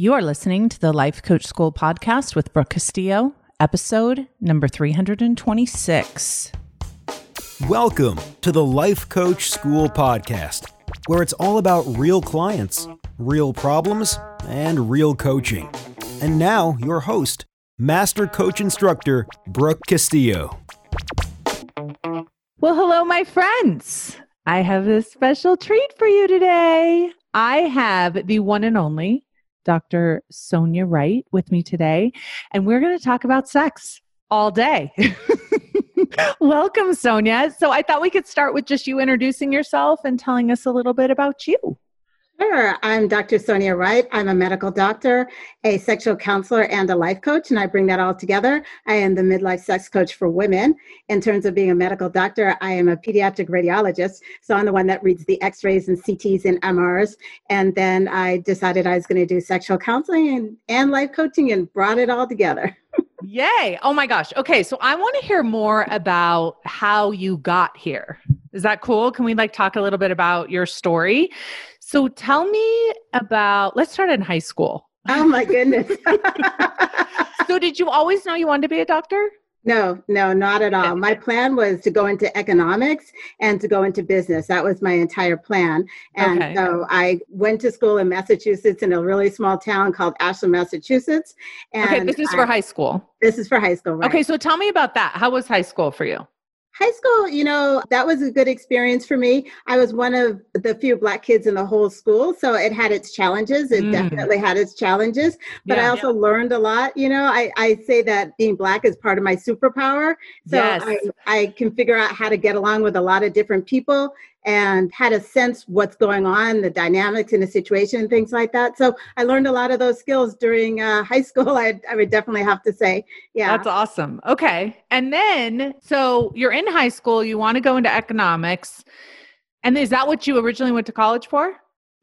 You are listening to the Life Coach School podcast with Brooke Castillo, episode number 326. Welcome to the Life Coach School podcast, where it's all about real clients, real problems, and real coaching. And now, your host, Master Coach Instructor Brooke Castillo. Well, hello, my friends. I have a special treat for you today. I have the one and only Dr. Sonia Wright with me today, and we're going to talk about sex all day. Welcome, Sonia. So I thought we could start with just you introducing yourself and telling us a little bit about you. Sure. I'm Dr. Sonia Wright. I'm a medical doctor, a sexual counselor, and a life coach, and I bring that all together. I am the midlife sex coach for women. In terms of being a medical doctor, I am a pediatric radiologist, so I'm the one that reads the x rays and CTs and MRs. And then I decided I was going to do sexual counseling and, and life coaching and brought it all together. Yay. Oh my gosh. Okay. So I want to hear more about how you got here. Is that cool? Can we like talk a little bit about your story? So tell me about, let's start in high school. Oh my goodness. so did you always know you wanted to be a doctor? No, no, not at all. My plan was to go into economics and to go into business. That was my entire plan. And okay. so I went to school in Massachusetts in a really small town called Ashland, Massachusetts. And okay, this is I, for high school. This is for high school, right? Okay, so tell me about that. How was high school for you? High school, you know, that was a good experience for me. I was one of the few black kids in the whole school, so it had its challenges. It mm. definitely had its challenges, but yeah, I also yeah. learned a lot. You know, I, I say that being black is part of my superpower. So yes. I, I can figure out how to get along with a lot of different people and had a sense what's going on, the dynamics in a situation, and things like that. So I learned a lot of those skills during uh, high school. I, I would definitely have to say, yeah, that's awesome. Okay, and then so you're in high school, you want to go into economics, and is that what you originally went to college for?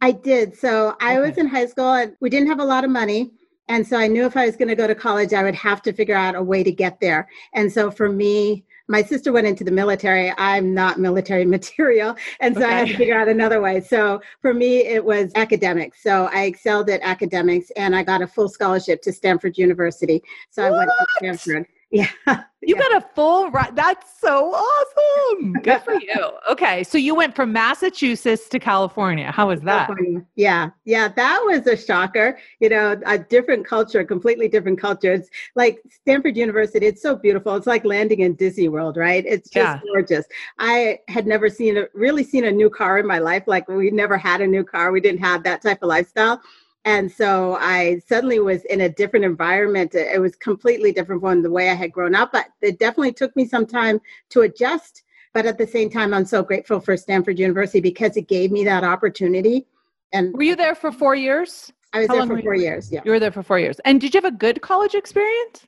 I did. So I okay. was in high school, and we didn't have a lot of money. And so I knew if I was going to go to college, I would have to figure out a way to get there. And so for me, my sister went into the military. I'm not military material. And so okay. I had to figure out another way. So for me, it was academics. So I excelled at academics and I got a full scholarship to Stanford University. So what? I went to Stanford. Yeah. You yeah. got a full right. That's so awesome. Good for you. Okay. So you went from Massachusetts to California. How was that? California. Yeah. Yeah. That was a shocker. You know, a different culture, completely different culture. It's like Stanford University. It's so beautiful. It's like landing in Disney World, right? It's just yeah. gorgeous. I had never seen a really seen a new car in my life. Like we never had a new car. We didn't have that type of lifestyle. And so I suddenly was in a different environment. It was completely different from the way I had grown up, but it definitely took me some time to adjust. But at the same time, I'm so grateful for Stanford University because it gave me that opportunity. And were you there for four years? I was How there for four years. Yeah. You were there for four years. And did you have a good college experience?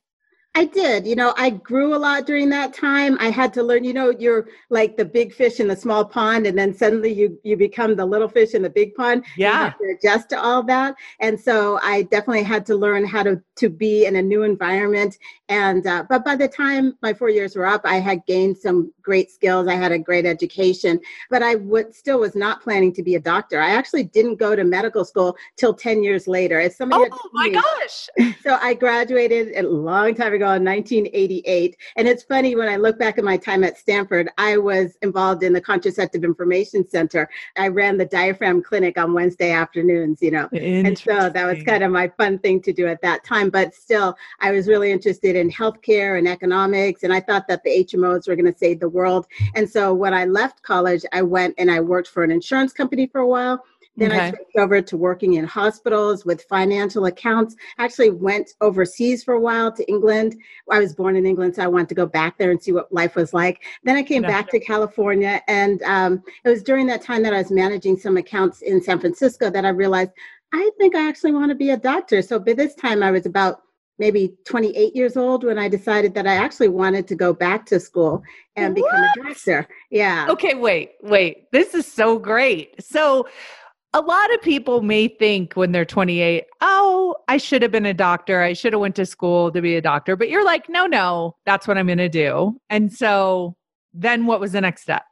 I did. You know, I grew a lot during that time. I had to learn, you know, you're like the big fish in the small pond, and then suddenly you you become the little fish in the big pond. Yeah. You to adjust to all that. And so I definitely had to learn how to to be in a new environment. And uh, but by the time my four years were up, I had gained some great skills. I had a great education, but I would still was not planning to be a doctor. I actually didn't go to medical school till 10 years later. As somebody Oh my me, gosh. So I graduated a long time ago in 1988. And it's funny when I look back at my time at Stanford, I was involved in the Contraceptive Information Center. I ran the diaphragm clinic on Wednesday afternoons, you know. And so that was kind of my fun thing to do at that time. But still, I was really interested in healthcare and economics. And I thought that the HMOs were going to save the world. And so when I left college, I went and I worked for an insurance company for a while. Then okay. I switched over to working in hospitals with financial accounts. Actually went overseas for a while to England. I was born in England, so I wanted to go back there and see what life was like. Then I came back to California, and um, it was during that time that I was managing some accounts in San Francisco that I realized I think I actually want to be a doctor. So by this time, I was about maybe 28 years old when I decided that I actually wanted to go back to school and what? become a doctor. Yeah. Okay, wait, wait. This is so great. So a lot of people may think when they're 28 oh i should have been a doctor. I should have went to school to be a doctor. But you're like no no that's what i'm going to do. And so then what was the next step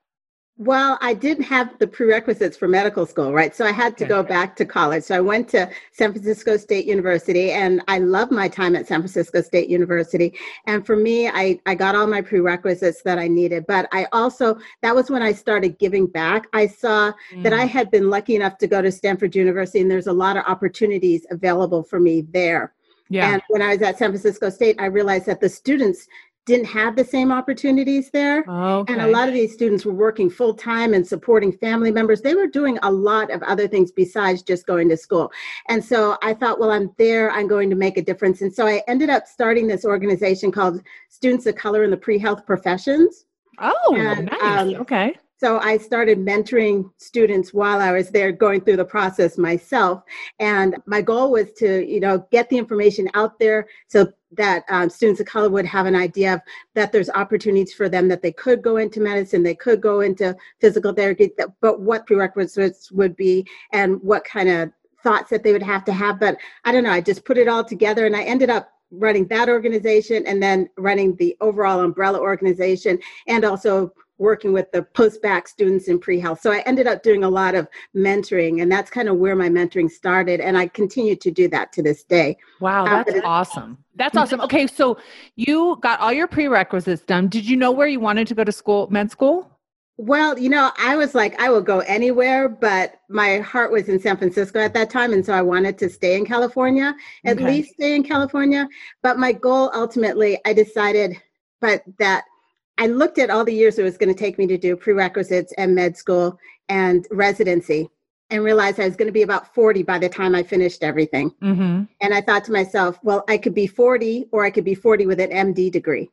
Well, I didn't have the prerequisites for medical school, right? So I had to Okay. go back to college. So I went to San Francisco State University and I love my time at San Francisco State University. And for me, I, I got all my prerequisites that I needed. But I also, that was when I started giving back. I saw that I mm. had been lucky enough to go to Stanford University and there's a lot of opportunities available for me there. yeah. And when I was at San Francisco State, I realized that the students didn't have the same opportunities there. okay. And a lot of these students were working full time and supporting family members. They were doing a lot of other things besides just going to school. And so I thought, well, I'm there, I'm going to make a difference. And so I ended up starting this organization called Students of Color in the Pre Health Professions. oh, and, nice. um, okay. So I started mentoring students while I was there going through the process myself. And my goal was to, you know, get the information out there so that um, students of color would have an idea of that there's opportunities for them that they could go into medicine, they could go into physical therapy, but what prerequisites would be and what kind of thoughts that they would have to have. But I don't know, I just put it all together and I ended up running that organization and then running the overall umbrella organization and also working with the post-bac students in pre-health. So I ended up doing a lot of mentoring and that's kind of where my mentoring started and I continue to do that to this day. Wow, that's awesome. That's mhm. awesome. Okay, so you got all your prerequisites done. Did you know where you wanted to go to school, med school? Well, you know, I was like, I will go anywhere, but my heart was in San Francisco at that time. And so I wanted to stay in California, at Okay. least stay in California. But my goal ultimately, I decided, but that I looked at all the years it was going to take me to do prerequisites and med school and residency and realized I was going to be about 40 by the time I finished everything. Mm-hmm. And I thought to myself, well, I could be 40 or I could be 40 with an MD degree.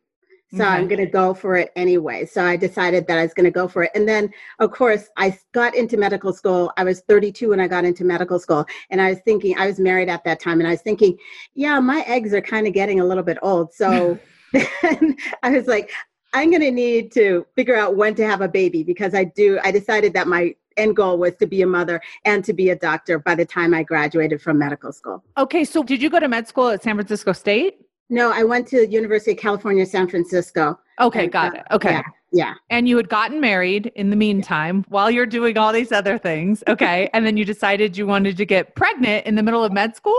So I'm going to go for it anyway. So I decided that I was going to go for it. And then, of course, I got into medical school. I was 32 when I got into medical school. And I was thinking, I was married at that time. And I was thinking, yeah, my eggs are kind of getting a little bit old. So then I was like, I'm going to need to figure out when to have a baby because I do, I decided that my end goal was to be a mother and to be a doctor by the time I graduated from medical school. Okay, so did you go to med school at San Francisco State? No, I went to University of California, San Francisco. Okay, And, got uh, it. Okay. Yeah, yeah. And you had gotten married in the meantime while you're doing all these other things. Okay. and then you decided you wanted to get pregnant in the middle of med school?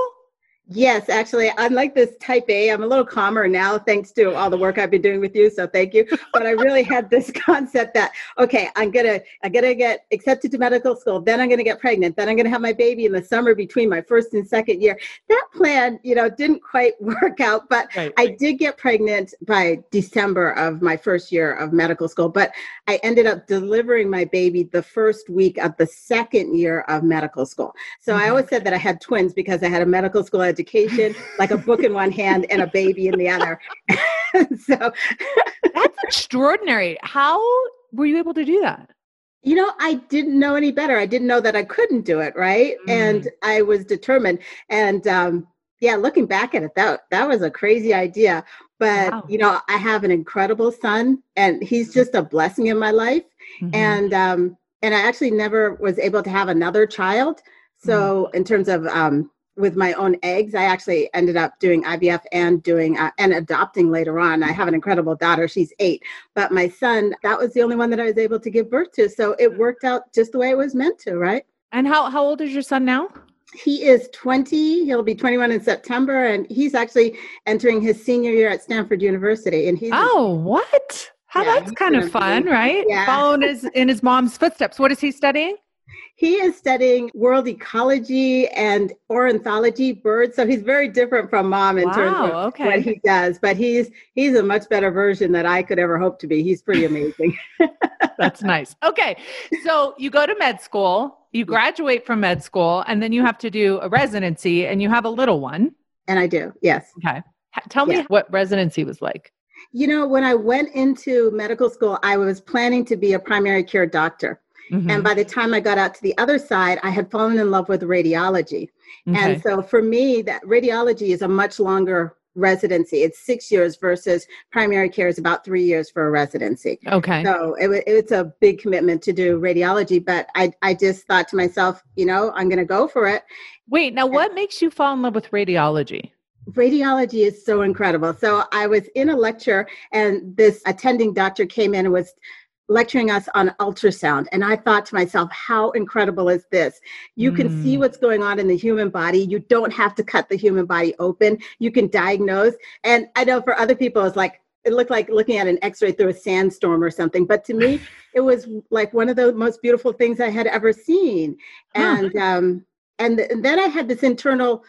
Yes, actually, unlike this type A, I'm a little calmer now thanks to all the work I've been doing with you. So thank you. But I really had this concept that okay, I'm gonna I'm gonna get accepted to medical school, then I'm gonna get pregnant, then I'm gonna have my baby in the summer between my first and second year. That plan, you know, didn't quite work out, but Right. I did get pregnant by December of my first year of medical school, but I ended up delivering my baby the first week of the second year of medical school. So I Mhm. always said that I had twins because I had a medical school education, like a book in one hand and a baby in the other. so, That's extraordinary. How were you able to do that? you know, I didn't know any better. I didn't know that I couldn't do it, right? And I was determined. And um, yeah, looking back at it, that that was a crazy idea. But Wow. you know, I have an incredible son, and he's just a blessing in my life. Mhm. and um and i actually never was able to have another child so in terms of um with my own eggs i actually ended up doing ivf and doing uh, and adopting later on i have an incredible daughter she's eight but my son that was the only one that i was able to give birth to so it worked out just the way it was meant to right and how, how old is your son now? he is 20 he'll be 21 in september and he's actually entering his senior year at stanford university and he's Oh, what? How Yeah, that's kind of fun, be- right? Yeah. Following his in his mom's footsteps. What is he studying? He is studying world ecology and ornithology, birds. So he's very different from mom in terms of okay. what he does. But he's he's a much better version that I could ever hope to be. He's pretty amazing. That's nice. Okay. So you go to med school, you graduate from med school, and then you have to do a residency and you have a little one. and I do, yes. Okay. Tell me Yeah. what residency was like. You know, when I went into medical school, I was planning to be a primary care doctor. Mhm. And by the time I got out to the other side, I had fallen in love with radiology. Okay. And so for me, that radiology is a much longer residency. It's six years versus primary care is about three years for a residency. okay. So it, it's a big commitment to do radiology, but I, I just thought to myself, you know, I'm going to go for it. Wait, now what makes you fall in love with radiology? Radiology is so incredible. So I was in a lecture and this attending doctor came in and was lecturing us on ultrasound. And I thought to myself, how incredible is this? You mm. can see mm. what's going on in the human body. You don't have to cut the human body open. You can diagnose. And I know for other people, it's like, it looked like looking at an x-ray through a sandstorm or something but to me it was like one of the most beautiful things i had ever seen and um and, th- and then i had this internal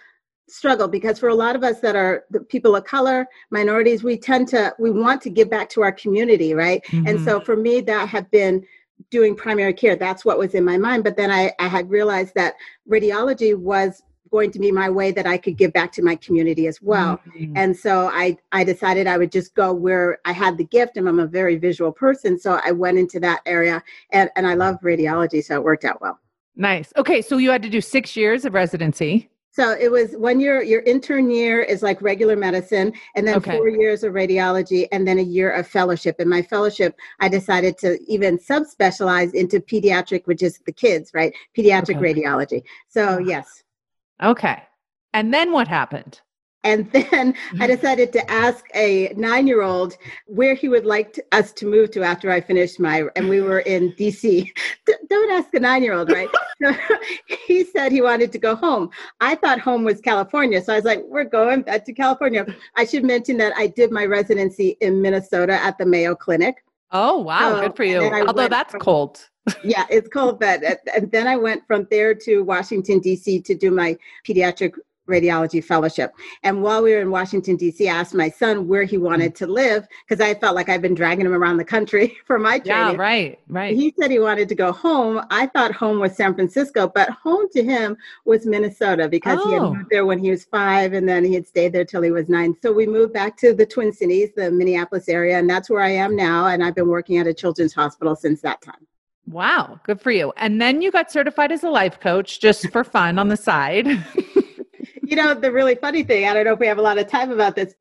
struggle because for a lot of us that are the people of color minorities we tend to we want to give back to our community right? Mm-hmm. and so for me that had been doing primary care. That's what was in my mind. But then i, I had realized that radiology was going to be my way that i could give back to my community as well. Mm-hmm. and so i i decided i would just go where i had the gift and i'm a very visual person. So i went into that area and, and i love radiology so it worked out well. Nice. Okay so you had to do six years of residency so it was one year, your intern year is like regular medicine, and then okay. four years of radiology, and then a year of fellowship. In my fellowship, I decided to even subspecialize into pediatric, which is the kids, right? Pediatric okay. radiology. So, yes. Okay. And then what happened? And then I mm-hmm. decided to ask a nine year old where he would like to, us to move to after I finished my, and we were in DC. Don't ask a nine year old, right? so he said he wanted to go home. I thought home was California. So I was like, we're going back to California. I should mention that I did my residency in Minnesota at the Mayo Clinic. Oh, wow. So, Good for you. Although that's from, cold. yeah, it's cold, but and then I went from there to Washington, D.C. to do my pediatric radiology fellowship. And while we were in Washington, D.C., I asked my son where he wanted to live because I felt like I've been dragging him around the country for my training. Yeah, right, right. He said he wanted to go home. I thought home was San Francisco, but home to him was Minnesota because oh. he had oh. moved there when he was five and then he had stayed there till he was nine. So we moved back to the Twin Cities, the Minneapolis area, and that's where I am now. And I've been working at a children's hospital since that time. Wow, good for you. And then you got certified as a life coach just for fun on the side. you know, the really funny thing, I don't know if we have a lot of time about this.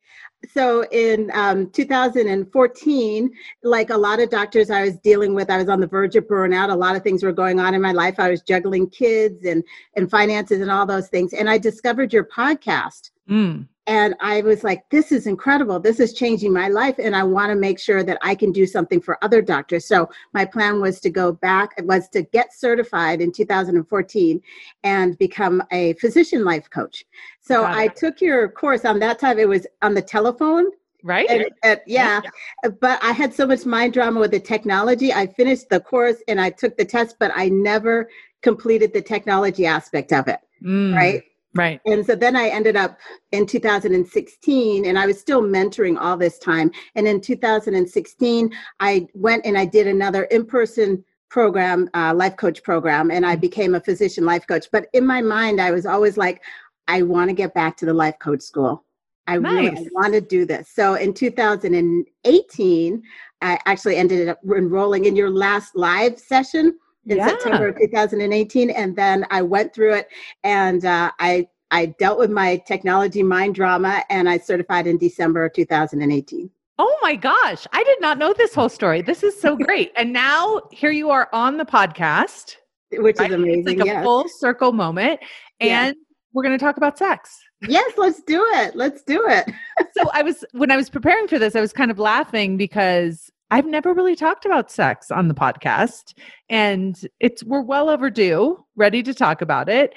So in um, 2014, like a lot of doctors I was dealing with, I was on the verge of burnout. A lot of things were going on in my life. I was juggling kids and and finances and all those things. And I discovered your podcast. Mm and i was like this is incredible. This is changing my life and i want to make sure that i can do something for other doctors. So my plan was to go back it was to get certified in 2014 and become a physician life coach. So i took your course. On that time it was on the telephone. Right? And, and, yeah. yeah. But i had so much mind drama with the technology. I finished the course and i took the test but i never completed the technology aspect of it. Mm. right Right. And so then I ended up in 2016, and I was still mentoring all this time. And in 2016, I went and I did another in person program, uh, life coach program, and I became a physician life coach. But in my mind, I was always like, I want to get back to the life coach school. I nice. really want to do this. So in 2018, I actually ended up enrolling in your last live session in yeah. September of 2018, and then I went through it, and uh, I I dealt with my technology mind drama, and I certified in December of 2018. Oh my gosh, I did not know this whole story. This is so great. and now here you are on the podcast, which right? is amazing. It's like yes. a full circle moment, and yes. we're going to talk about sex. Yes, let's do it. Let's do it. so I was when I was preparing for this, I was kind of laughing because I've never really talked about sex on the podcast and it's we're well overdue, ready to talk about it.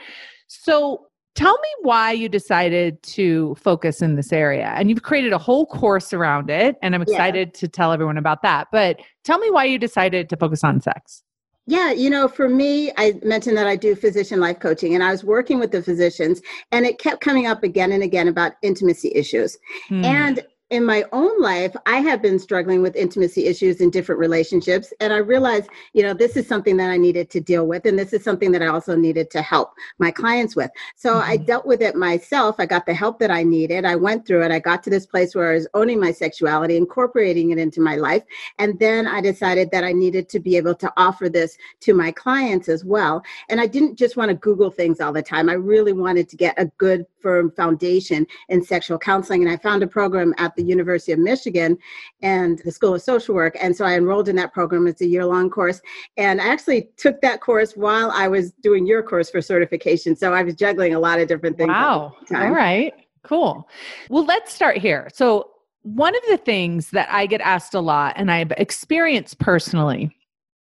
So tell me why you decided to focus in this area and you've created a whole course around it and I'm excited yeah. to tell everyone about that. But tell me why you decided to focus on sex. Yeah, you know, for me, I mentioned that I do physician life coaching and I was working with the physicians and it kept coming up again and again about intimacy issues. Hmm. And in my own life, I have been struggling with intimacy issues in different relationships. And I realized, you know, this is something that I needed to deal with. And this is something that I also needed to help my clients with. So mm-hmm. I dealt with it myself. I got the help that I needed. I went through it. I got to this place where I was owning my sexuality, incorporating it into my life. And then I decided that I needed to be able to offer this to my clients as well. And I didn't just want to Google things all the time. I really wanted to get a good, firm foundation in sexual counseling. And I found a program at the University of Michigan and the School of Social Work. And so I enrolled in that program. It's a year long course. And I actually took that course while I was doing your course for certification. So I was juggling a lot of different things. Wow. All right. Cool. Well, let's start here. So one of the things that I get asked a lot and I've experienced personally,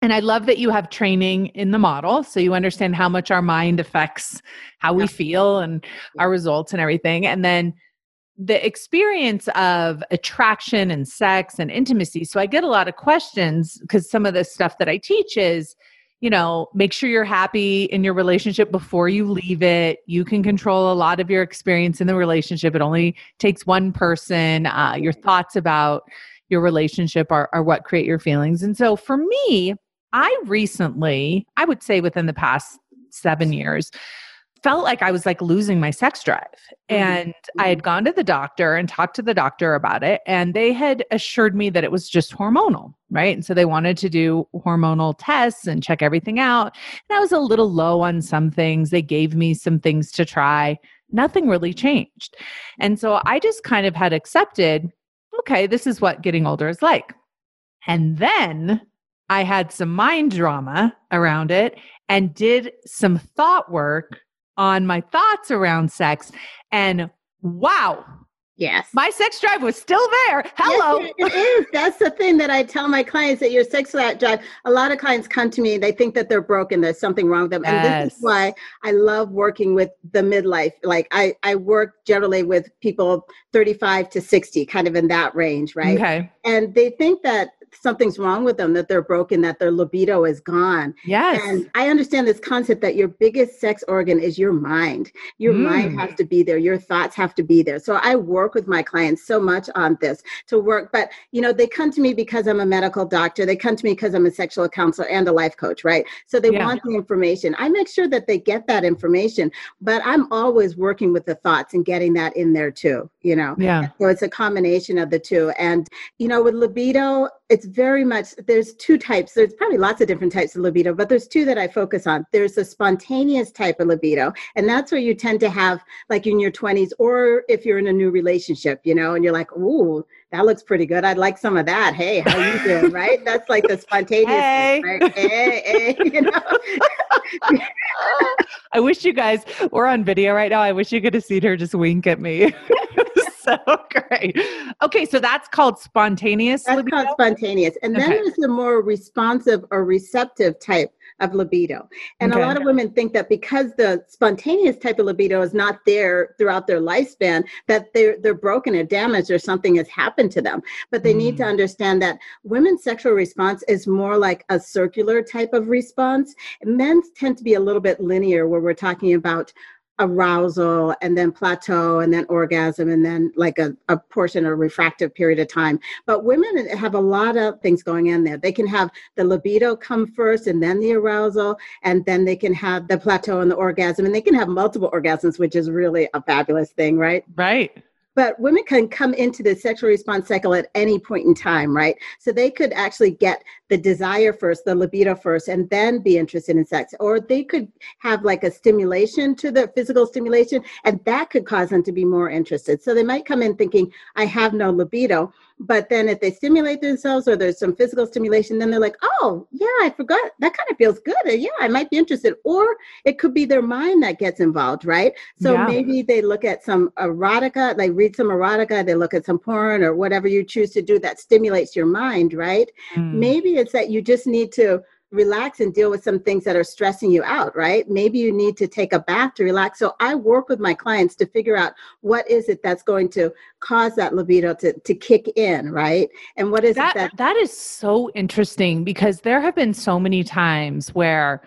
and I love that you have training in the model so you understand how much our mind affects how we feel and our results and everything. And then the experience of attraction and sex and intimacy. So I get a lot of questions because some of the stuff that I teach is you know, make sure you're happy in your relationship before you leave it. You can control a lot of your experience in the relationship. It only takes one person. Uh, your thoughts about your relationship are, are what create your feelings. And so for me, I recently, I would say within the past seven years, felt like I was like losing my sex drive. Mm-hmm. And I had mm-hmm. gone to the doctor and talked to the doctor about it. And they had assured me that it was just hormonal, right? And so they wanted to do hormonal tests and check everything out. And I was a little low on some things. They gave me some things to try. Nothing really changed. And so I just kind of had accepted okay, this is what getting older is like. And then I had some mind drama around it and did some thought work on my thoughts around sex. And wow. Yes. My sex drive was still there. Hello. Yes, it is. That's the thing that I tell my clients that your sex drive, a lot of clients come to me, they think that they're broken, there's something wrong with them. Yes. And this is why I love working with the midlife. Like I, I work generally with people 35 to 60, kind of in that range, right? Okay. And they think that something's wrong with them, that they're broken, that their libido is gone. Yes. And I understand this concept that your biggest sex organ is your mind. Your mm. mind has to be there. Your thoughts have to be there. So I work with my clients so much on this to work. But, you know, they come to me because I'm a medical doctor. They come to me because I'm a sexual counselor and a life coach, right? So they yeah. want the information. I make sure that they get that information, but I'm always working with the thoughts and getting that in there too, you know? Yeah. So it's a combination of the two. And, you know, with libido, it's very much there's two types. There's probably lots of different types of libido but there's two that i focus on. There's a spontaneous type of libido and that's where you tend to have like in your 20s or if you're in a new relationship you know and you're like ooh that looks pretty good. I'd like some of that. Hey how you doing? Right? That's like the spontaneous hey. right? hey, hey you know? I wish you guys were on video right now. I wish you could have seen her just wink at me so great. Okay, so that's called spontaneous. That's libido? called spontaneous, and then there's the more responsive or receptive type of libido. And okay. a lot of women think that because the spontaneous type of libido is not there throughout their lifespan, that they're they're broken or damaged or something has happened to them. But they mm. need to mm. understand that women's sexual response is more like a circular type of response. Men's tend to be a little bit linear, where we're talking about arousal and then plateau and then orgasm and then like a, a portion or refractive period of time. But women have a lot of things going in there. They can have the libido come first and then the arousal and then they can have the plateau and the orgasm and they can have multiple orgasms which is really a fabulous thing right? Right but women can come into the sexual response cycle at any point in time, right? So they could actually get the desire first, the libido first, and then be interested in sex. Or they could have like a stimulation to the physical stimulation, and that could cause them to be more interested. So they might come in thinking, I have no libido but then if they stimulate themselves or there's some physical stimulation, then they're like, oh, yeah, I forgot. That kind of feels good. yeah, I might be interested. Or it could be their mind that gets involved, right? So yeah. maybe they look at some erotica, they read some erotica, they look at some porn or whatever you choose to do that stimulates your mind, right? Mm. Maybe it's that you just need to relax and deal with some things that are stressing you out, right? Maybe you need to take a bath to relax. So I work with my clients to figure out what is it that's going to cause that libido to, to kick in, right? And what is that, it that that is so interesting because there have been so many times where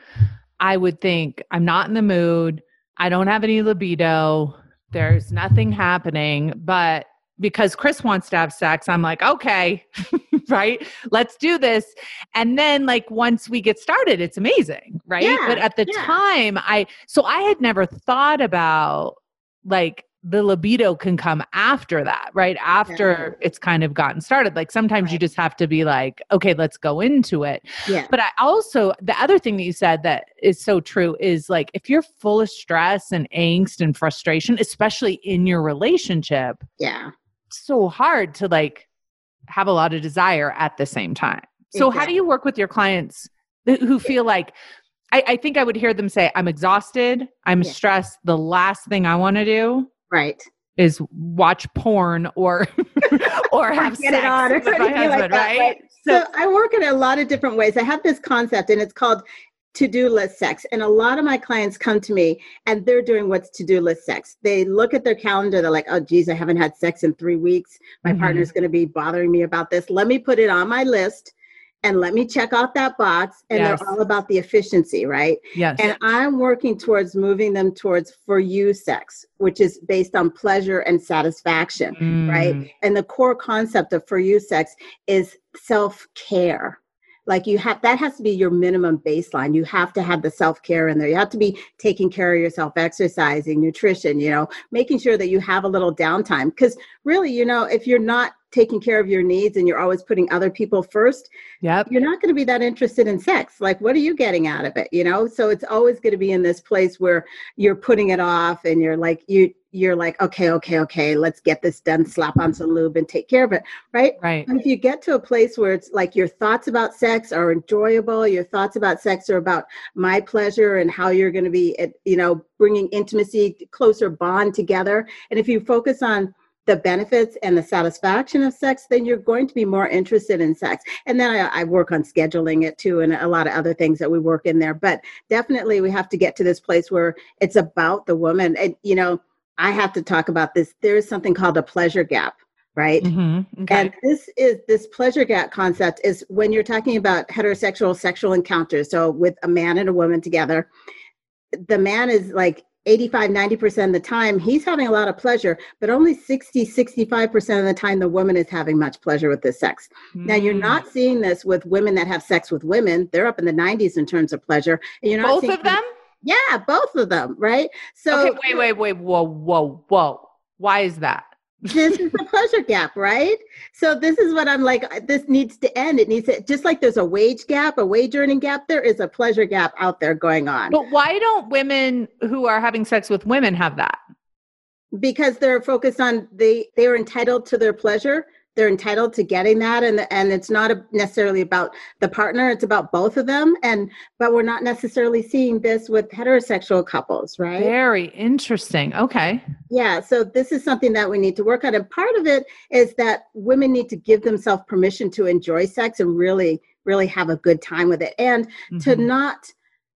I would think I'm not in the mood, I don't have any libido, there's nothing happening, but because Chris wants to have sex, I'm like, okay, right? Let's do this. And then like once we get started, it's amazing, right? Yeah, but at the yeah. time, I so I had never thought about like the libido can come after that, right? After yeah. it's kind of gotten started. Like sometimes right. you just have to be like, okay, let's go into it. Yeah. But I also, the other thing that you said that is so true is like if you're full of stress and angst and frustration, especially in your relationship. Yeah. So hard to like have a lot of desire at the same time. So, exactly. how do you work with your clients who feel like, I, I think I would hear them say, I'm exhausted, I'm yeah. stressed, the last thing I want to do right is watch porn or or have Get sex it on or with my anything like that, right? right? So I work in a lot of different ways. I have this concept and it's called to-do list sex. And a lot of my clients come to me and they're doing what's to-do list sex. They look at their calendar, they're like, oh geez, I haven't had sex in three weeks. My Mhm. partner's gonna be bothering me about this. Let me put it on my list and let me check off that box. And Yes. they're all about the efficiency, right? Yes. And I'm working towards moving them towards for you sex, which is based on pleasure and satisfaction right? Mm, And the core concept of for you sex is self care. Like you have that has to be your minimum baseline. You have to have the self care in there. You have to be taking care of yourself, exercising, nutrition, you know, making sure that you have a little downtime. Because really, you know, if you're not taking care of your needs and you're always putting other people first, Yep. you're not going to be that interested in sex. Like, what are you getting out of it? You know, so it's always going to be in this place where you're putting it off and you're like, you, you're like, okay, okay, okay, let's get this done, slap on some lube and take care of it. Right. Right. And if you get to a place where it's like your thoughts about sex are enjoyable, your thoughts about sex are about my pleasure and how you're going to be, at, you know, bringing intimacy, closer bond together. And if you focus on the benefits and the satisfaction of sex, then you're going to be more interested in sex. And then I, I work on scheduling it too, and a lot of other things that we work in there. But definitely, we have to get to this place where it's about the woman. And, you know, I have to talk about this. There is something called a pleasure gap, right? Mhm. Okay. And this is this pleasure gap concept is when you're talking about heterosexual sexual encounters, so with a man and a woman together, the man is like 85 90% of the time he's having a lot of pleasure but only 60 65% of the time the woman is having much pleasure with this sex now you're Mm. not seeing this with women that have sex with women they're up in the 90s in terms of pleasure and you're not both of them. yeah both of them right so okay. Wait. Wait. Wait. Whoa. Whoa. Whoa. Why is that? This is the pleasure gap, right? So this is what I'm like. Uh, this needs to end. It needs to just like there's a wage gap, a wage earning gap. There is a pleasure gap out there going on But why don't women who are having sex with women have that? because they're focused on they they are entitled to their pleasure. They're entitled to getting that, and and it's not necessarily about the partner. It's about both of them. And but we're not necessarily seeing this with heterosexual couples, right? Very interesting. Okay. Yeah, so this is something that we need to work on. And part of it is that women need to give themselves permission to enjoy sex and really, really have a good time with it. And to Mhm. not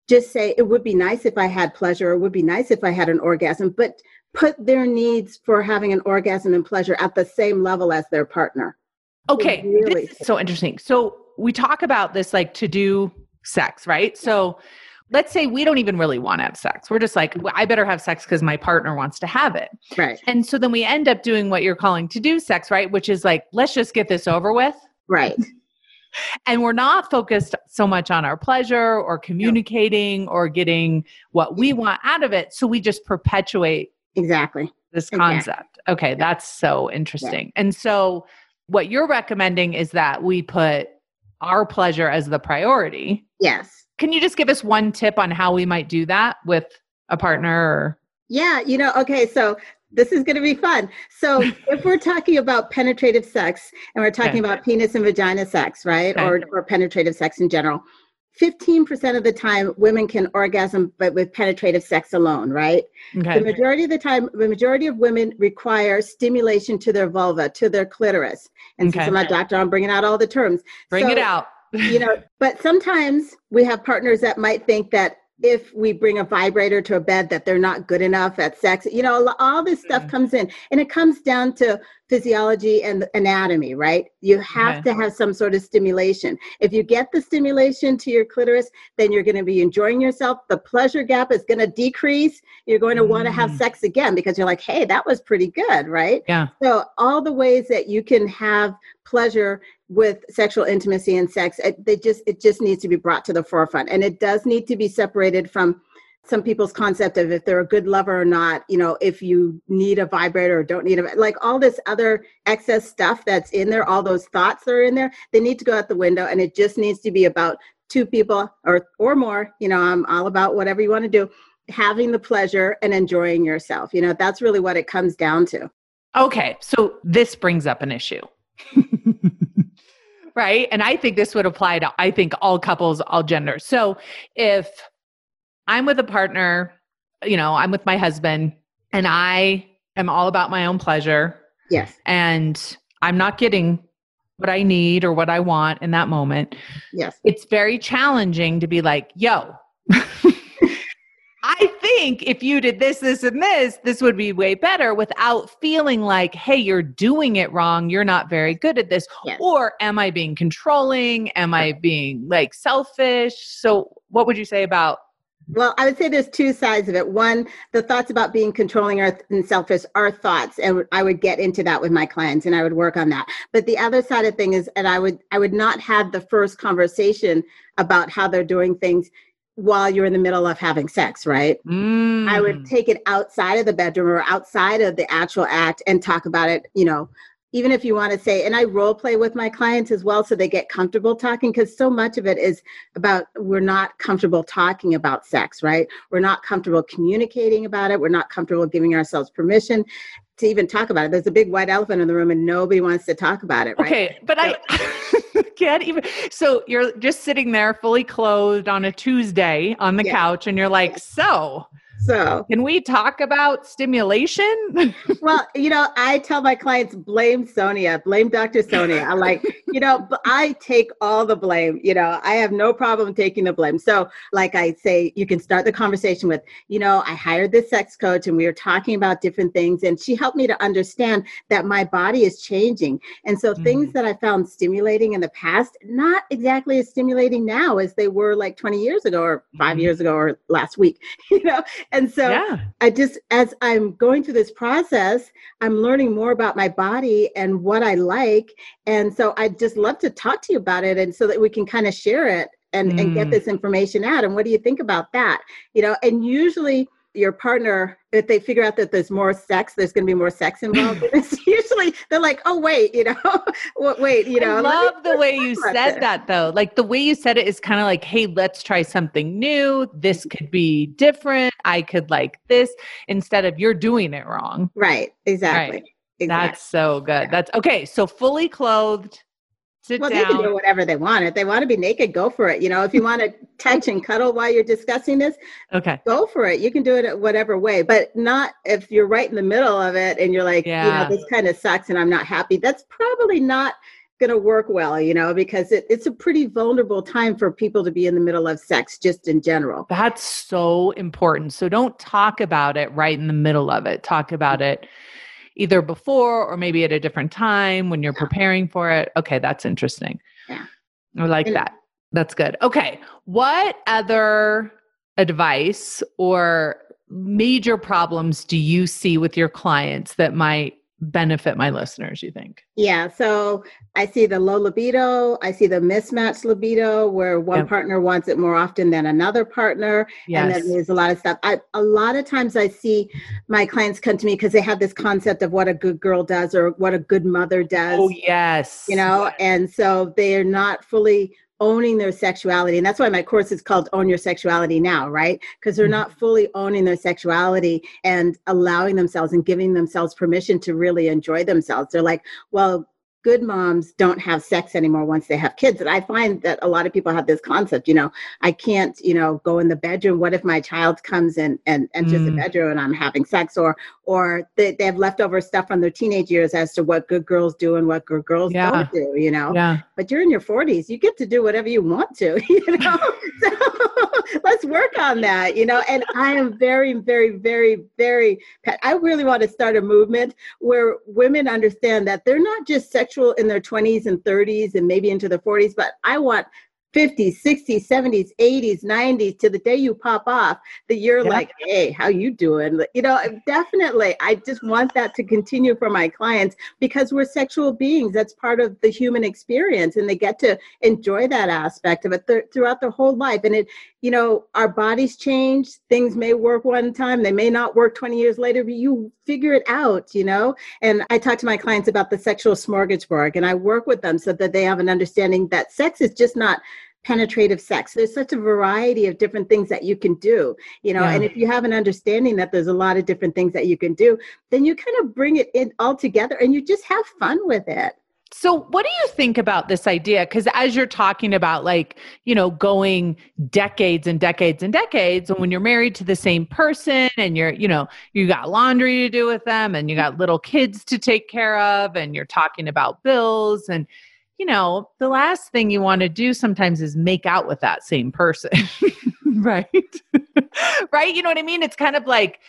just say, it would be nice if I had pleasure, or it would be nice if I had an orgasm, but put their needs for having an orgasm and pleasure at the same level as their partner. Okay. really This is so interesting. So we talk about this like to do sex, right? So let's say we don't even really want to have sex. We're just like, well, I better have sex because my partner wants to have it. Right, And so then we end up doing what you're calling to do sex, right? Which is like, let's just get this over with. right. And we're not focused so much on our pleasure or communicating or getting what we want out of it. So we just perpetuate Exactly. this Exactly. concept. Okay, that's so interesting. And so what you're recommending is that we put our pleasure as the priority. Yes. Can you just give us one tip on how we might do that with a partner or Yeah, you know, okay, so this is going to be fun. So, if we're talking about penetrative sex and we're talking Okay. about penis and vagina sex, right? Okay. Or, or penetrative sex in general, 15% of the time women can orgasm but with penetrative sex alone, right? okay. The majority of the time, the majority of women require stimulation to their vulva, to their clitoris. And Okay. since I'm a doctor, I'm bringing out all the terms. Bring So- it out. you know but sometimes we have partners that might think that if we bring a vibrator to a bed that they're not good enough at sex you know all this stuff Mhm. comes in and it comes down to physiology and anatomy right you have Okay. to have some sort of stimulation if you get the stimulation to your clitoris then you're going to be enjoying yourself the pleasure gap is going to decrease you're going to want to have Mm. sex again because you're like hey that was pretty good right Yeah. so all the ways that you can have pleasure with sexual intimacy and sex, it, they just it just needs to be brought to the forefront, and it does need to be separated from some people's concept of if they're a good lover or not. You know, if you need a vibrator or don't need a like all this other excess stuff that's in there, all those thoughts that are in there, they need to go out the window, and it just needs to be about two people or or more. You know, I'm all about whatever you want to do having the pleasure and enjoying yourself you know that's really what it comes down to Okay, so this brings up an issue. right? And I think this would apply to I think all couples, all genders. So if I'm with a partner, you know, I'm with my husband and I am all about my own pleasure Yes. and I'm not getting what I need or what I want in that moment, Yes. it's very challenging to be like, yo, I think if you did this, this, and this, this would be way better without feeling like, hey, you're doing it wrong. You're not very good at this. Yes. Or am I being controlling? Am I being like selfish? So, what would you say about? Well, I would say there's two sides of it. One, the thoughts about being controlling or and selfish are thoughts, and I would get into that with my clients, and I would work on that. But the other side of thing is, and I would I would not have the first conversation about how they're doing things while you're in the middle of having sex, right? I would Mm, take it outside of the bedroom or outside of the actual act and talk about it, you know, even if you want to say, and I role play with my clients as well so they get comfortable talking because so much of it is about we're not comfortable talking about sex, right? We're not comfortable communicating about it. We're not comfortable giving ourselves permission to even talk about it. There's a big white elephant in the room and nobody wants to talk about it, right? Okay, but I can't even. So you're just sitting there fully clothed on a Tuesday on the Yeah. couch, and you're like, so So, can we talk about stimulation? well, you know, I tell my clients, blame Sonia, blame Dr. Sonia. I'm like, you know, I take all the blame. You know, I have no problem taking the blame. So, like I say, you can start the conversation with, you know, I hired this sex coach and we were talking about different things. And she helped me to understand that my body is changing. And so, things Mhm. that I found stimulating in the past, not exactly as stimulating now as they were like 20 years ago or 5 Mhm. years ago or last week, you know? And so, yeah. I just, as I'm going through this process, I'm learning more about my body and what I like. And so I'd just love to talk to you about it and so that we can kind of share it and, and get Mm. this information out. And what do you think about that? You know, and usually your partner, if they figure out that there's more sex, there's going to be more sex involved. it's usually they're like, oh, wait, you know, Wa- wait, you know. I love the way you said this. that though. Like the way you said it is kind of like, hey, let's try something new. This could be different. I could like this instead of you're doing it wrong. Right, exactly. Right. exactly. That's so good. That's okay. So fully clothed, sit Well, they can do whatever they want. If they want to be naked, go for it. You know, if you want to touch and cuddle while you're discussing this, Okay. go for it. You can do it at whatever way, but not if you're right in the middle of it and you're like, Yeah. you know, this kind of sucks and I'm not happy. That's probably not going to work well, you know, because it, it's a pretty vulnerable time for people to be in the middle of sex just in general. That's so important. So don't talk about it right in the middle of it. Talk about it either before or maybe at a different time when you're preparing for it. Okay, that's interesting. Yeah. I like And- that. That's good. Okay. What other advice or major problems do you see with your clients that might benefit my listeners, you think? Yeah, so I see the low libido, I see the mismatched libido where one Yep. partner wants it more often than another partner. and Yes. then there's a lot of stuff. I, a lot of times I see my clients come to me because they have this concept of what a good girl does or what a good mother does, Oh, yes. you know, and so they are not fully owning their sexuality. And that's why my course is called Own Your Sexuality Now, right? Because they're Mhm. not fully owning their sexuality and allowing themselves and giving themselves permission to really enjoy themselves. They're like, well, good moms don't have sex anymore once they have kids. And I find that a lot of people have this concept, you know, I can't, you know, go in the bedroom. What if my child comes in and enters the Mm. bedroom and I'm having sex? Or or they, they have leftover stuff from their teenage years as to what good girls do and what good girls Yeah. don't do, you know. Yeah. But you're in your 40s, you get to do whatever you want to, you know. so let's work on that, you know. And I am very, very, very, very I really want to start a movement where women understand that they're not just sexual in their 20s and 30s and maybe into their 40s, but I want 50s, 60s, 70s, 80s, 90s to the day you pop off that you're Yeah. like, hey, how you doing? You know, definitely. I just want that to continue for my clients because we're sexual beings. That's part of the human experience and they get to enjoy that aspect of it th- throughout their whole life. And it, you know, our bodies change. Things may work one time, they may not work 20 years later, but you figure it out, you know? And I talk to my clients about the sexual smorgasbord and I work with them so that they have an understanding that sex is just not penetrative sex. There's such a variety of different things that you can do, you know, Yeah. and if you have an understanding that there's a lot of different things that you can do, then you kind of bring it in all together and you just have fun with it. So, what do you think about this idea? Because as you're talking about, like, you know, going decades and decades and decades, and when you're married to the same person and you're, you know, you got laundry to do with them and you got little kids to take care of and you're talking about bills and, you know, the last thing you want to do sometimes is make out with that same person. right? right? You know what I mean? It's kind of like,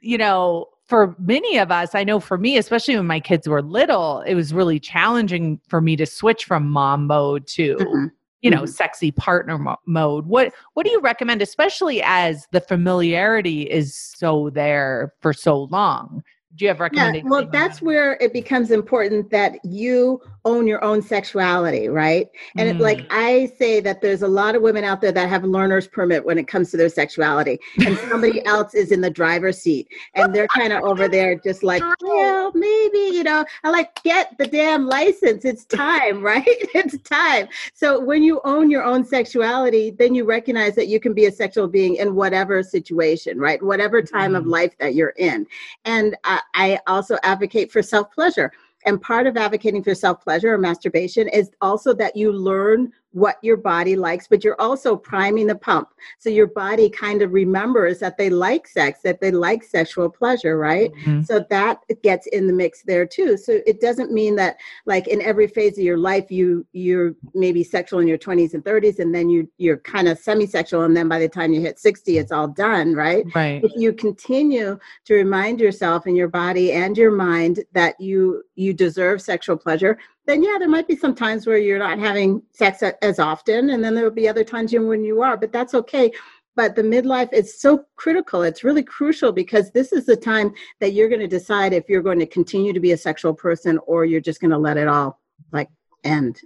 you know, for many of us, I know for me, especially when my kids were little, it was really challenging for me to switch from mom mode to, mm-hmm. you know, mm-hmm. sexy partner mo- mode. What what do you recommend, especially as the familiarity is so there for so long? Do you have recommendations? Yeah, well, that's where it becomes important that you own your own sexuality, right? And mm. it, like mm. I say that there's a lot of women out there that have learner's permit when it comes to their sexuality, and somebody else is in the driver's seat, and they're kind of over there just like, well, maybe you know, I like get the damn license. It's time, right? it's time. So when you own your own sexuality, then you recognize that you can be a sexual being in whatever situation, right? Whatever time mm. of life that you're in, and I, I also advocate for self pleasure and part of advocating for self pleasure or masturbation is also that you learn what your body likes, but you're also priming the pump. So your body kind of remembers that they like sex, that they like sexual pleasure, right? Mm-hmm. So that gets in the mix there too. So it doesn't mean that like in every phase of your life you you're maybe sexual in your 20s and 30s and then you you're kind of semi-sexual and then by the time you hit 60 it's all done, right? Right. If you continue to remind yourself and your body and your mind that you you deserve sexual pleasure, then yeah, there might be some times where you're not having sex as often, and then there will be other times when you are, but that's okay. But the midlife is so critical. It's really crucial because this is the time that you're going to decide if you're going to continue to be a sexual person or you're just going to let it all like end.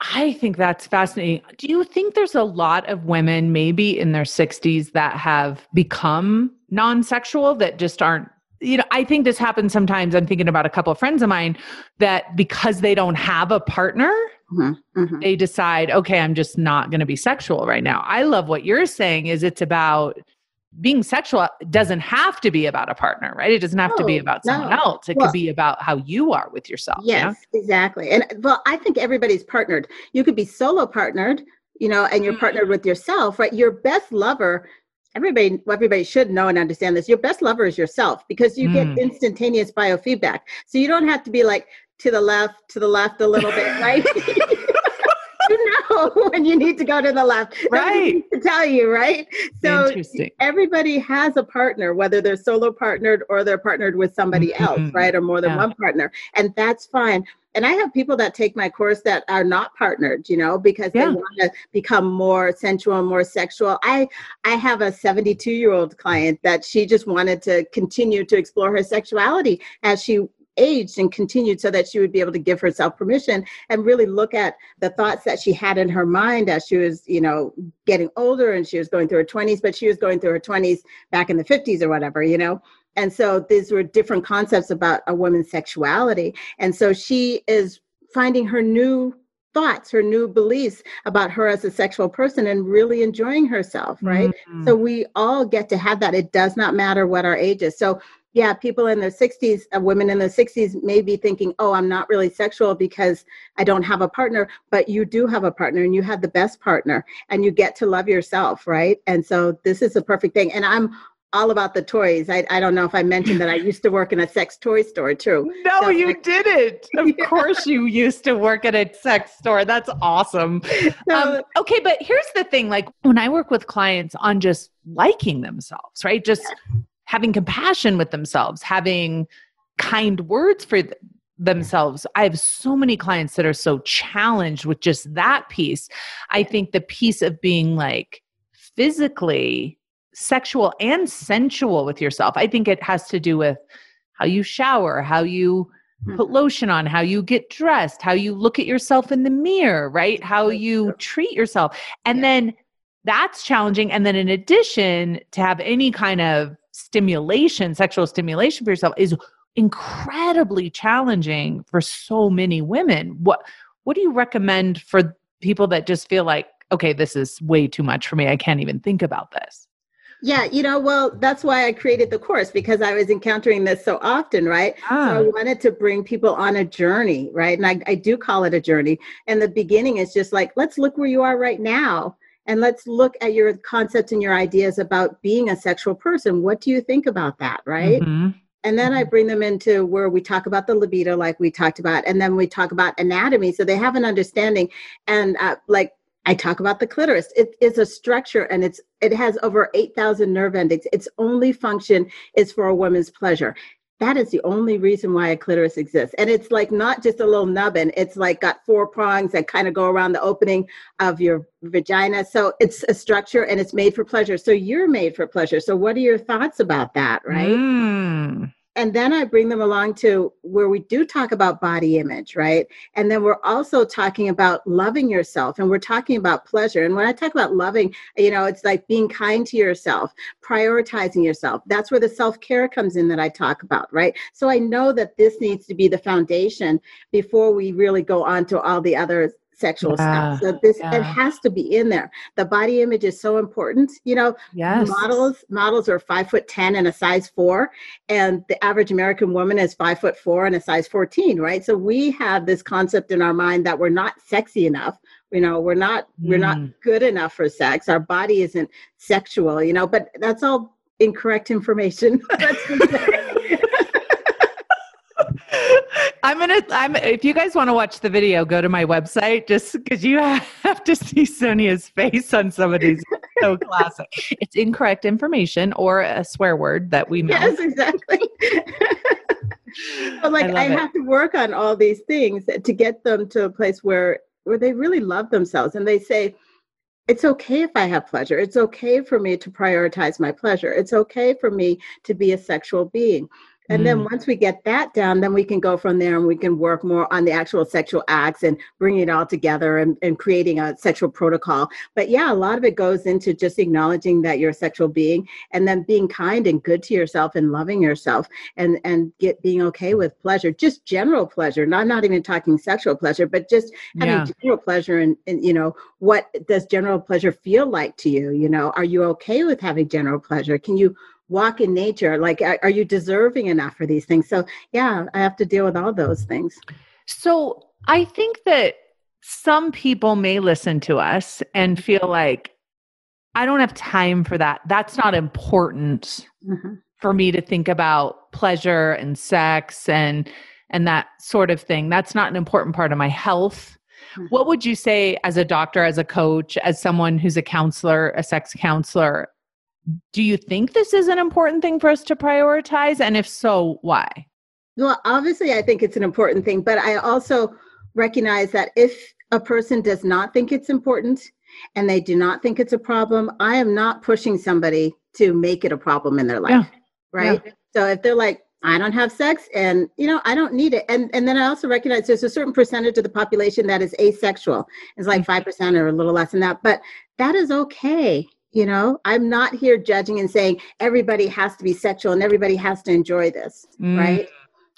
I think that's fascinating. Do you think there's a lot of women, maybe in their 60s, that have become non sexual that just aren't you know, I think this happens sometimes. I'm thinking about a couple of friends of mine that because they don't have a partner, mm-hmm, mm-hmm. they decide, okay, I'm just not going to be sexual right now. I love what you're saying is it's about being sexual doesn't have to be about a partner, right? It doesn't have no, to be about someone no. else. It well, could be about how you are with yourself. Yes, exactly. And well, I think everybody's partnered. You could be solo partnered, you know, and you're mm-hmm. partnered with yourself, right? Your best lover everybody everybody should know and understand this your best lover is yourself because you mm. get instantaneous biofeedback so you don't have to be like to the left to the left a little bit right when you need to go to the left right. to tell you right? So everybody has a partner whether they're solo partnered or they're partnered with somebody mm-hmm. else right? Or more than yeah. one partner. And that's fine. And i have people that take my course that are not partnered you know because yeah. they want to become more sensual more sexual. I i have a 72 year old client that she just wanted to continue to explore her sexuality as she aged and continued so that she would be able to give herself permission and really look at the thoughts that she had in her mind as she was you know getting older and she was going through her 20s but she was going through her 20s back in the 50s or whatever you know and so these were different concepts about a woman's sexuality. And so she is finding her new thoughts, her new beliefs about her as a sexual person and really enjoying herself, right? Mm-hmm. So we all get to have that. It does not matter what our age is. So yeah, people in their 60s, uh, women in their 60s may be thinking, oh, I'm not really sexual because I don't have a partner, but you do have a partner and you have the best partner and you get to love yourself, right? And so this is a perfect thing. And I'm all about the toys. I, I don't know if I mentioned that I used to work in a sex toy store too. No, so you I, didn't. Of yeah. course, you used to work at a sex store. That's awesome. So, um, okay, but here's the thing like when I work with clients on just liking themselves, right? Just yeah. Having compassion with themselves, having kind words for th- themselves. I have so many clients that are so challenged with just that piece. I think the piece of being like physically sexual and sensual with yourself. I think it has to do with how you shower, how you put mm-hmm. lotion on, how you get dressed, how you look at yourself in the mirror, right? How you treat yourself. And then that's challenging. And then in addition, to have any kind of stimulation, sexual stimulation for yourself is incredibly challenging for so many women. What what do you recommend for people that just feel like, okay, this is way too much for me. I can't even think about this? Yeah, you know, well, that's why I created the course because I was encountering this so often, right? Ah. So I ah. wanted to bring people on a journey, right? And I, I do call it a journey. And the beginning is just like, let's look where you are right now and let's look at your concepts and your ideas about being a sexual person. What do you think about that, right? Mm-hmm. And then I mm-hmm. bring them into where we talk about the libido, like we talked about, and then we talk about anatomy, so they have an understanding. And uh, like I talk about the clitoris. It is a structure and it's it has over 8,000 nerve endings. Its only function is for a woman's pleasure. That is the only reason why a clitoris exists. And it's like not just a little nubbin, it's like got four prongs that kind of go around the opening of your vagina. So it's a structure and it's made for pleasure. So you're made for pleasure. So what are your thoughts about that, right? Mm and then I bring them along to where we do talk about body image, right? And then we're also talking about loving yourself and we're talking about pleasure. And when I talk about loving, you know, it's like being kind to yourself, prioritizing yourself. That's where the self care comes in that I talk about, right? So I know that this needs to be the foundation before we really go on to all the other sexual yeah, stuff. So this yeah. it has to be in there. The body image is so important. You know, yes. models models are five foot ten and a size four, and the average American woman is five foot four and a size fourteen, right? So we have this concept in our mind that we're not sexy enough. You know, we're not mm. we're not mm. good enough for sex. Our body isn't sexual. You know, but that's all incorrect information. I'm gonna. I'm. If you guys want to watch the video, go to my website just because you have to see Sonia's face on some of these. so classic. It's incorrect information or a swear word that we. Yes, exactly. But like I, I have to work on all these things to get them to a place where where they really love themselves and they say it's okay if I have pleasure. It's okay for me to prioritize my pleasure. It's okay for me to be a sexual being. And mm. then once we get that down, then we can go from there and we can work more on the actual sexual acts and bringing it all together and, and creating a sexual protocol. But yeah, a lot of it goes into just acknowledging that you're a sexual being and then being kind and good to yourself and loving yourself and, and get being okay with pleasure, just general pleasure, not not even talking sexual pleasure, but just having yeah. general pleasure and, and you know, what does general pleasure feel like to you? You know, are you okay with having general pleasure? Can you walk in nature like are, you deserving enough for these things? So yeah i have to deal with all those things. So i think that some people may listen to us and feel like i don't have time for that. That's not important mm-hmm. for me to think about pleasure and sex and and that sort of thing. That's not an important part of my health. Mm-hmm. what would you say as a doctor as a coach as someone who's a counselor a sex counselor do you think this is an important thing for us to prioritize? And if so, why? Well, obviously, I think it's an important thing, but I also recognize that if a person does not think it's important and they do not think it's a problem, I am not pushing somebody to make it a problem in their life. Yeah. Right. Yeah. So if they're like, I don't have sex and you know I don't need it and and then I also recognize there's a certain percentage of the population that is asexual it's like 5% mm-hmm. or a little less than that but that is okay you know, I'm not here judging and saying everybody has to be sexual and everybody has to enjoy this, mm, right?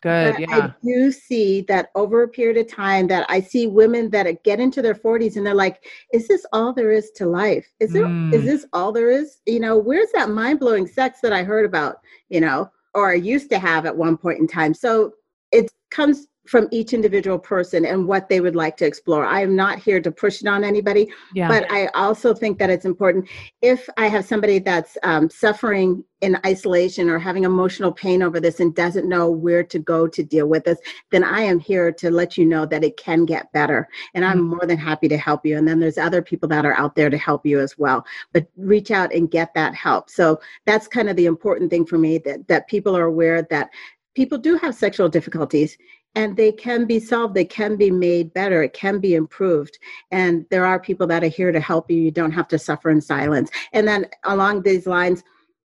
Good. But yeah. I do see that over a period of time that I see women that get into their 40s and they're like, is this all there is to life? Is there mm. is this all there is? You know, where's that mind-blowing sex that I heard about, you know, or I used to have at one point in time? So it comes from each individual person and what they would like to explore. I am not here to push it on anybody, yeah. but I also think that it's important if I have somebody that's um, suffering in isolation or having emotional pain over this and doesn't know where to go to deal with this, then I am here to let you know that it can get better. And I'm mm-hmm. more than happy to help you. And then there's other people that are out there to help you as well. But reach out and get that help. So that's kind of the important thing for me that, that people are aware that people do have sexual difficulties and they can be solved they can be made better it can be improved. And there are people that are here to help you you don't have to suffer in silence. And then along these lines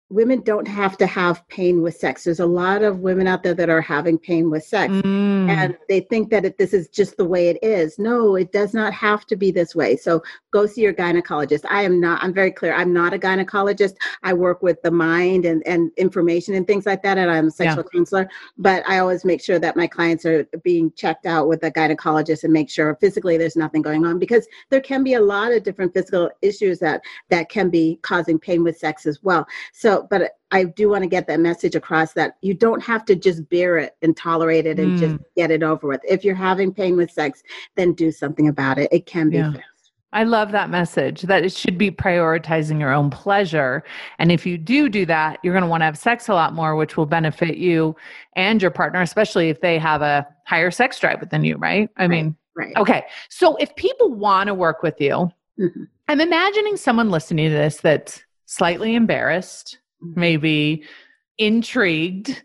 women don't have to have pain with sex. There's a lot of women out there that are having pain with sex. Mm mm. and they think that it, this is just the way it is. No, it does not have to be this way. So go see your gynecologist. I am not, I'm very clear, I'm not a gynecologist. I work with the mind and, and information and things like that, and I'm a sexual yeah. counselor. But I always make sure that my clients are being checked out with a gynecologist and make sure physically there's nothing going on because there can be a lot of different physical issues that that can be causing pain with sex as well. So, but I do want to get that message across that you don't have to just bear it and tolerate it and mm. just get it over with. If you're having pain with sex, then do something about it. It can be yeah. fixed. I love that message that it should be prioritizing your own pleasure. And if you do do that, you're going to want to have sex a lot more, which will benefit you and your partner, especially if they have a higher sex drive than you, right? I right, mean, right. Okay. So if people want to work with you, mm-hmm. I'm imagining someone listening to this that's slightly embarrassed. Maybe intrigued,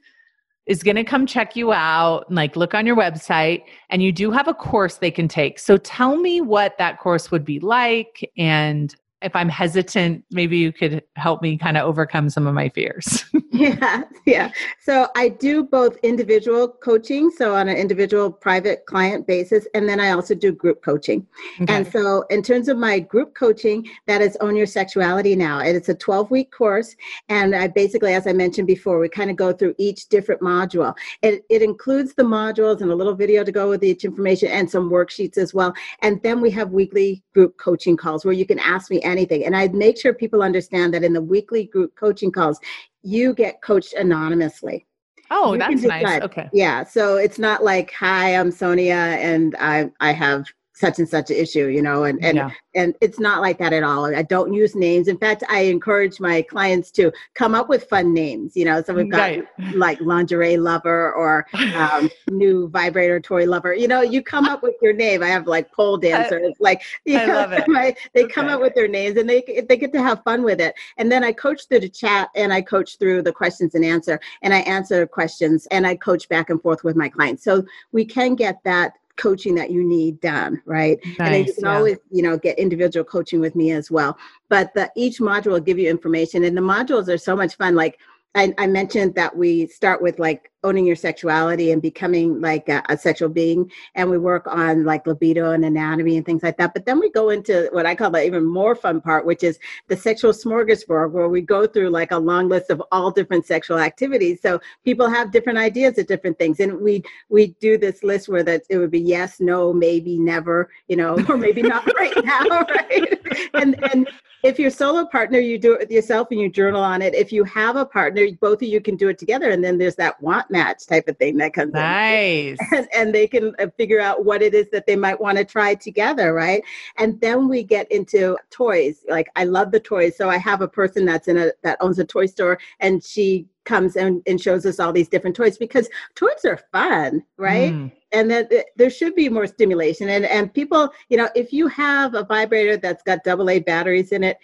is going to come check you out and like look on your website and you do have a course they can take. So tell me what that course would be like and if I'm hesitant, maybe you could help me kind of overcome some of my fears. yeah, yeah. So I do both individual coaching, so on an individual private client basis, and then I also do group coaching. Okay. And so, in terms of my group coaching, that is Own Your Sexuality Now. And it's a 12 week course. And I basically, as I mentioned before, we kind of go through each different module. It, it includes the modules and a little video to go with each information and some worksheets as well. And then we have weekly group coaching calls where you can ask me anything. And I make sure people understand that in the weekly group coaching calls, you get coached anonymously. Oh, you that's nice. Okay. Yeah. So it's not like, hi, I'm Sonia and I I have such and such an issue, you know, and and yeah. and it's not like that at all. I don't use names. In fact, I encourage my clients to come up with fun names. You know, so we've got right. like lingerie lover or um, new vibrator toy lover. You know, you come up with your name. I have like pole dancers, like you I know, love it. My, they okay. come up with their names and they they get to have fun with it. And then I coach through the chat and I coach through the questions and answer and I answer questions and I coach back and forth with my clients. So we can get that coaching that you need done, right? Nice, and then you can yeah. always, you know, get individual coaching with me as well. But the, each module will give you information, and the modules are so much fun. Like I, I mentioned that we start with like owning your sexuality and becoming like a, a, sexual being and we work on like libido and anatomy and things like that. But then we go into what i call the even more fun part which is the sexual smorgasbord where we go through like a long list of all different sexual activities. So people have different ideas of different things and we we do this list where that it would be yes no maybe never you know or maybe not right now right and and if you're solo partner you do it with yourself and you journal on it if you have a partner both of you can do it together and then there's that want match type of thing that comes nice. And, and they can uh, figure out what it is that they might want to try together, right? And then we get into toys. Like I love the toys. So I have a person that's in a that owns a toy store and she comes and, and shows us all these different toys because toys are fun, right? Mm. And that there should be more stimulation. And and people, you know, if you have a vibrator that's got double A batteries in it,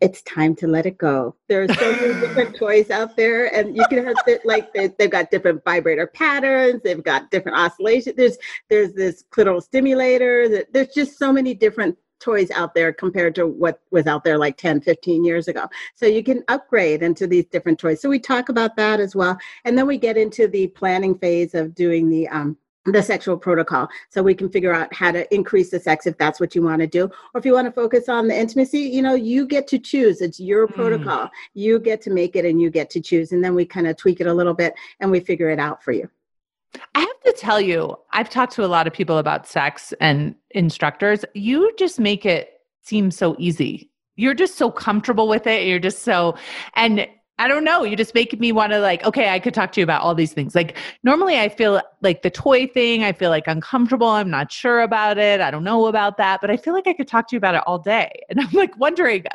it's time to let it go. There are so many different toys out there, and you can have like they, have got different vibrator patterns. They've got different oscillations. There's there's this clitoral stimulator. There's just so many different toys out there compared to what was out there like 10 15 years ago so you can upgrade into these different toys so we talk about that as well and then we get into the planning phase of doing the um, the sexual protocol so we can figure out how to increase the sex if that's what you want to do or if you want to focus on the intimacy you know you get to choose it's your mm. protocol you get to make it and you get to choose and then we kind of tweak it a little bit and we figure it out for you I have to tell you, I've talked to a lot of people about sex and instructors. You just make it seem so easy. You're just so comfortable with it. You're just so, and I don't know. You just make me want to like, okay, I could talk to you about all these things. Like normally I feel like the toy thing, I feel like uncomfortable. I'm not sure about it. I don't know about that, but I feel like I could talk to you about it all day. And I'm like wondering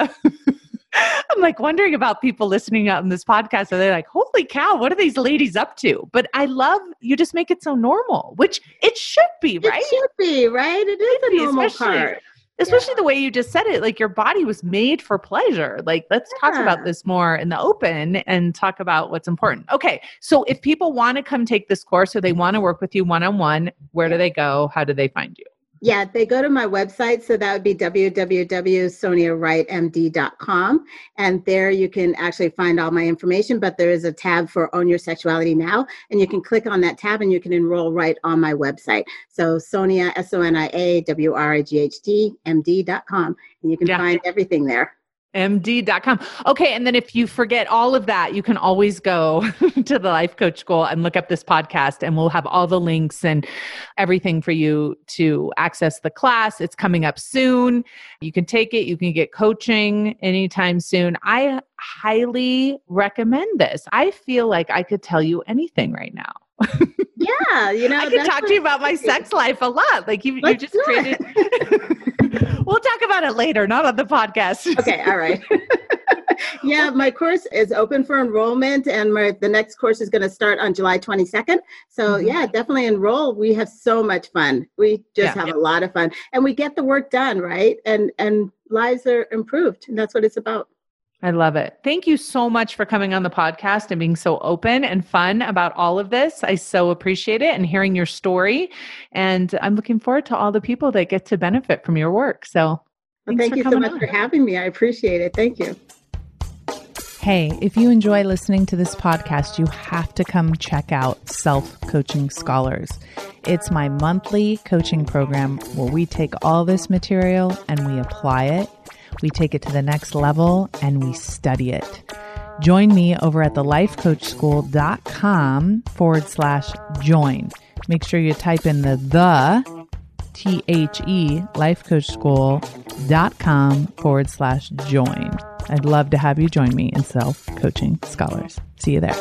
I'm like wondering about people listening out in this podcast. Are they like, holy cow, what are these ladies up to? But I love you just make it so normal, which it should be, right? It should be, right? It is a normal part especially yeah. the way you just said it like your body was made for pleasure like let's yeah. talk about this more in the open and talk about what's important okay so if people want to come take this course or they want to work with you one-on-one where do they go how do they find you Yeah, they go to my website. So that would be www.soniawrightmd.com. And there you can actually find all my information. But there is a tab for Own Your Sexuality Now. And you can click on that tab and you can enroll right on my website. So Sonia, S O N I A W R I G H T M D.com. And you can yeah. find everything there md.com. Okay. And then if you forget all of that, you can always go to the Life Coach School and look up this podcast, and we'll have all the links and everything for you to access the class. It's coming up soon. You can take it, you can get coaching anytime soon. I highly recommend this. I feel like I could tell you anything right now. yeah, you know, I could talk to you about my sex life a lot. Like you, you just created. we'll talk about it later, not on the podcast. Okay, all right. yeah, my course is open for enrollment, and my the next course is going to start on July 22nd. So mm-hmm. yeah, definitely enroll. We have so much fun. We just yeah, have yeah. a lot of fun, and we get the work done right, and and lives are improved, and that's what it's about. I love it. Thank you so much for coming on the podcast and being so open and fun about all of this. I so appreciate it and hearing your story. And I'm looking forward to all the people that get to benefit from your work. So well, thank you so much on. for having me. I appreciate it. Thank you. Hey, if you enjoy listening to this podcast, you have to come check out Self Coaching Scholars. It's my monthly coaching program where we take all this material and we apply it we take it to the next level and we study it. Join me over at the lifecoachschool.com forward slash join. Make sure you type in the the T H E lifecoachschool.com forward slash join. I'd love to have you join me in Self Coaching Scholars. See you there.